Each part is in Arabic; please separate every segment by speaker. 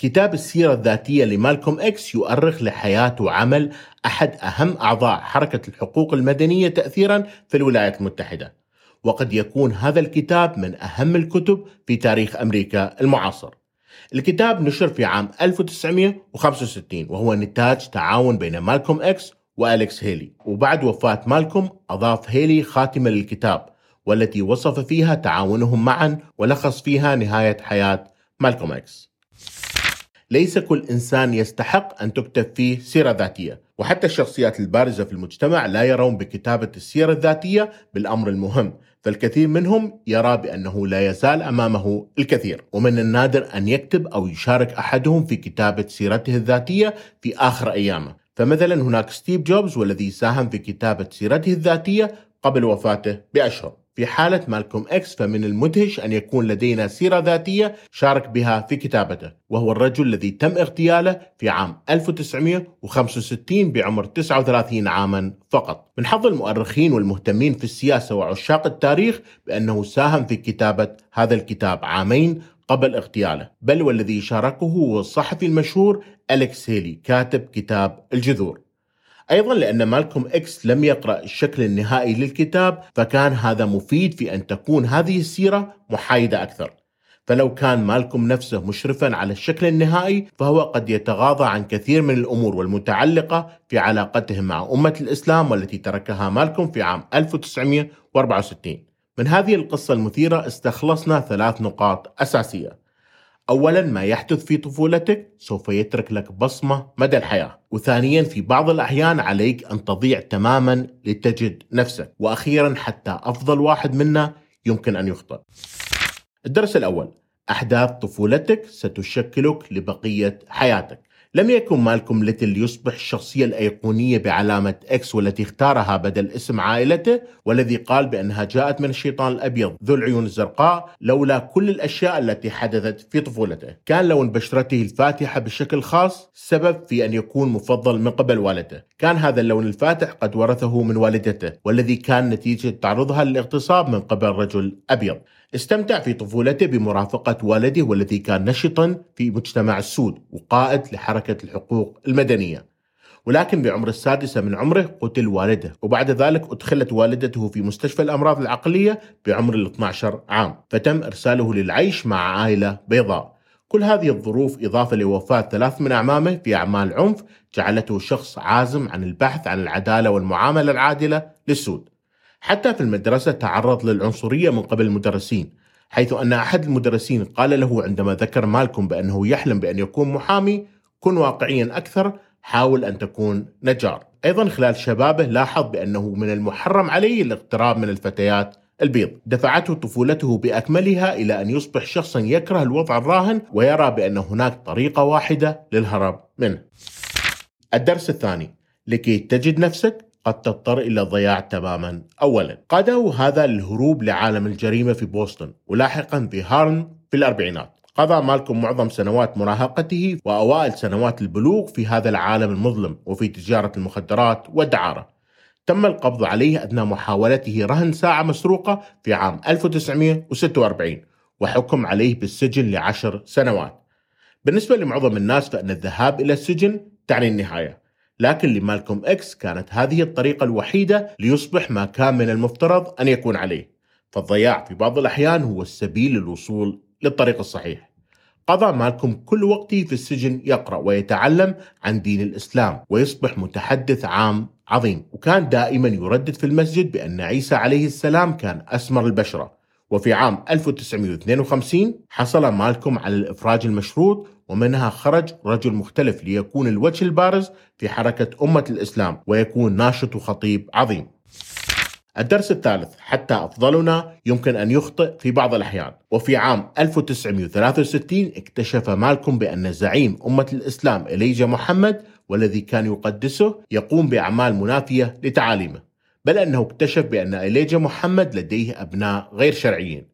Speaker 1: كتاب السيرة الذاتية لمالكوم إكس يؤرخ لحياة وعمل أحد أهم أعضاء حركة الحقوق المدنية تأثيرا في الولايات المتحدة. وقد يكون هذا الكتاب من أهم الكتب في تاريخ أمريكا المعاصر. الكتاب نشر في عام 1965 وهو نتاج تعاون بين مالكوم إكس وأليكس هيلي. وبعد وفاة مالكوم أضاف هيلي خاتمة للكتاب والتي وصف فيها تعاونهم معا ولخص فيها نهاية حياة مالكوم إكس. ليس كل إنسان يستحق أن تكتب فيه سيرة ذاتية. وحتى الشخصيات البارزة في المجتمع لا يرون بكتابة السيرة الذاتية بالأمر المهم فالكثير منهم يرى بأنه لا يزال أمامه الكثير. ومن النادر أن يكتب أو يشارك أحدهم في كتابة سيرته الذاتية في آخر أيامه. فمثلا هناك ستيف جوبز والذي ساهم في كتابة سيرته الذاتية قبل وفاته بأشهر. في حالة مالكوم إكس فمن المدهش أن يكون لدينا سيرة ذاتية شارك بها في كتابته وهو الرجل الذي تم اغتياله في عام 1965 بعمر 39 عاما فقط. من حظ المؤرخين والمهتمين في السياسة وعشاق التاريخ بأنه ساهم في كتابة هذا الكتاب عامين قبل اغتياله. بل والذي شاركه هو الصحفي المشهور أليكس هيلي كاتب كتاب الجذور. أيضا لأن مالكوم إكس لم يقرأ الشكل النهائي للكتاب فكان هذا مفيد في أن تكون هذه السيرة محايدة أكثر. فلو كان مالكوم نفسه مشرفا على الشكل النهائي فهو قد يتغاضى عن كثير من الأمور والمتعلقة في علاقتهم مع أمة الإسلام والتي تركها مالكوم في عام 1964. من هذه القصة المثيرة استخلصنا ثلاث نقاط أساسية. اولا ما يحدث في طفولتك سوف يترك لك بصمة مدى الحياة، وثانيا في بعض الأحيان عليك أن تضيع تماما لتجد نفسك، وأخيرا حتى أفضل واحد منا يمكن أن يخطئ. الدرس الأول أحداث طفولتك ستشكلك لبقية حياتك. لم يكن مالكوم ليتل يصبح الشخصية الأيقونية بعلامة إكس والتي اختارها بدل اسم عائلته والذي قال بأنها جاءت من الشيطان الأبيض ذو العيون الزرقاء لولا كل الأشياء التي حدثت في طفولته. كان لون بشرته الفاتحة بشكل خاص سبب في أن يكون مفضل من قبل والده كان هذا اللون الفاتح قد ورثه من والدته والذي كان نتيجة تعرضها للاغتصاب من قبل رجل أبيض. استمتع في طفولته بمرافقة والده والذي كان نشطا في مجتمع السود وقائد لحركة الحقوق المدنية. ولكن بعمر السادسة من عمره قتل والده وبعد ذلك أدخلت والدته في مستشفى الأمراض العقلية بعمر ال 12 عام فتم إرساله للعيش مع عائلة بيضاء. كل هذه الظروف إضافة لوفاة ثلاث من أعمامه في أعمال عنف جعلته شخص عازم عن البحث عن العدالة والمعاملة العادلة للسود. حتى في المدرسة تعرض للعنصرية من قبل المدرسين حيث أن أحد المدرسين قال له عندما ذكر مالكم بأنه يحلم بأن يكون محامي كن واقعيا أكثر حاول أن تكون نجار. أيضا خلال شبابه لاحظ بأنه من المحرم عليه الاقتراب من الفتيات البيض. دفعته طفولته بأكملها إلى أن يصبح شخصا يكره الوضع الراهن ويرى بأن هناك طريقة واحدة للهرب منه. الدرس الثاني لكي تجد نفسك قد تضطر إلى الضياع تماما. أولا قاده هذا للهروب لعالم الجريمة في بوسطن. ولاحقا في هارن في الأربعينات. قضى مالكم معظم سنوات مراهقته وأوائل سنوات البلوغ في هذا العالم المظلم وفي تجارة المخدرات والدعارة. تم القبض عليه أثناء محاولته رهن ساعة مسروقة في عام 1946 وحكم عليه بالسجن لعشر سنوات. بالنسبة لمعظم الناس فإن الذهاب إلى السجن تعني النهاية. لكن لمالكوم إكس كانت هذه الطريقة الوحيدة ليصبح ما كان من المفترض أن يكون عليه. فالضياع في بعض الأحيان هو السبيل للوصول للطريق الصحيح. قضى مالكوم كل وقته في السجن يقرأ ويتعلم عن دين الإسلام ويصبح متحدث عام عظيم. وكان دائما يردد في المسجد بأن عيسى عليه السلام كان أسمر البشرة. وفي عام 1952 حصل مالكوم على الإفراج المشروط ومنها خرج رجل مختلف ليكون الوجه البارز في حركة أمة الإسلام ويكون ناشط وخطيب عظيم. الدرس الثالث حتى أفضلنا يمكن أن يخطئ في بعض الأحيان. وفي عام 1963 اكتشف مالكوم بأن زعيم أمة الإسلام إليجا محمد والذي كان يقدسه يقوم بأعمال منافية لتعاليمه. بل أنه اكتشف بأن إليجا محمد لديه أبناء غير شرعيين.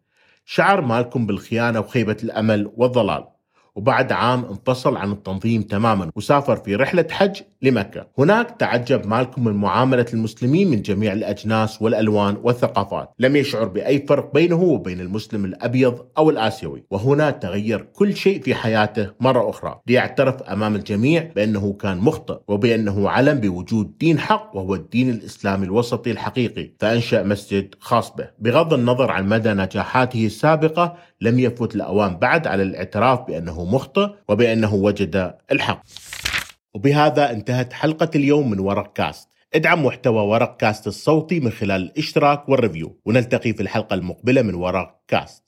Speaker 1: شعر مالكوم بالخيانة وخيبة الأمل والضلال. وبعد عام انفصل عن التنظيم تماما وسافر في رحلة حج لمكة. هناك تعجب مالكم من معاملة المسلمين من جميع الأجناس والألوان والثقافات. لم يشعر بأي فرق بينه وبين المسلم الأبيض أو الآسيوي. وهنا تغير كل شيء في حياته مرة أخرى. ليعترف أمام الجميع بأنه كان مخطئ وبأنه علم بوجود دين حق وهو الدين الإسلامي الوسطي الحقيقي. فأنشأ مسجد خاص به. بغض النظر عن مدى نجاحاته السابقة لم يفت الأوان بعد على الاعتراف بأنه مخطئ وبأنه وجد الحق. وبهذا انتهت حلقة اليوم من ورق كاست. ادعم محتوى ورق كاست الصوتي من خلال الاشتراك وال review. ونلتقي في الحلقة المقبلة من ورق كاست.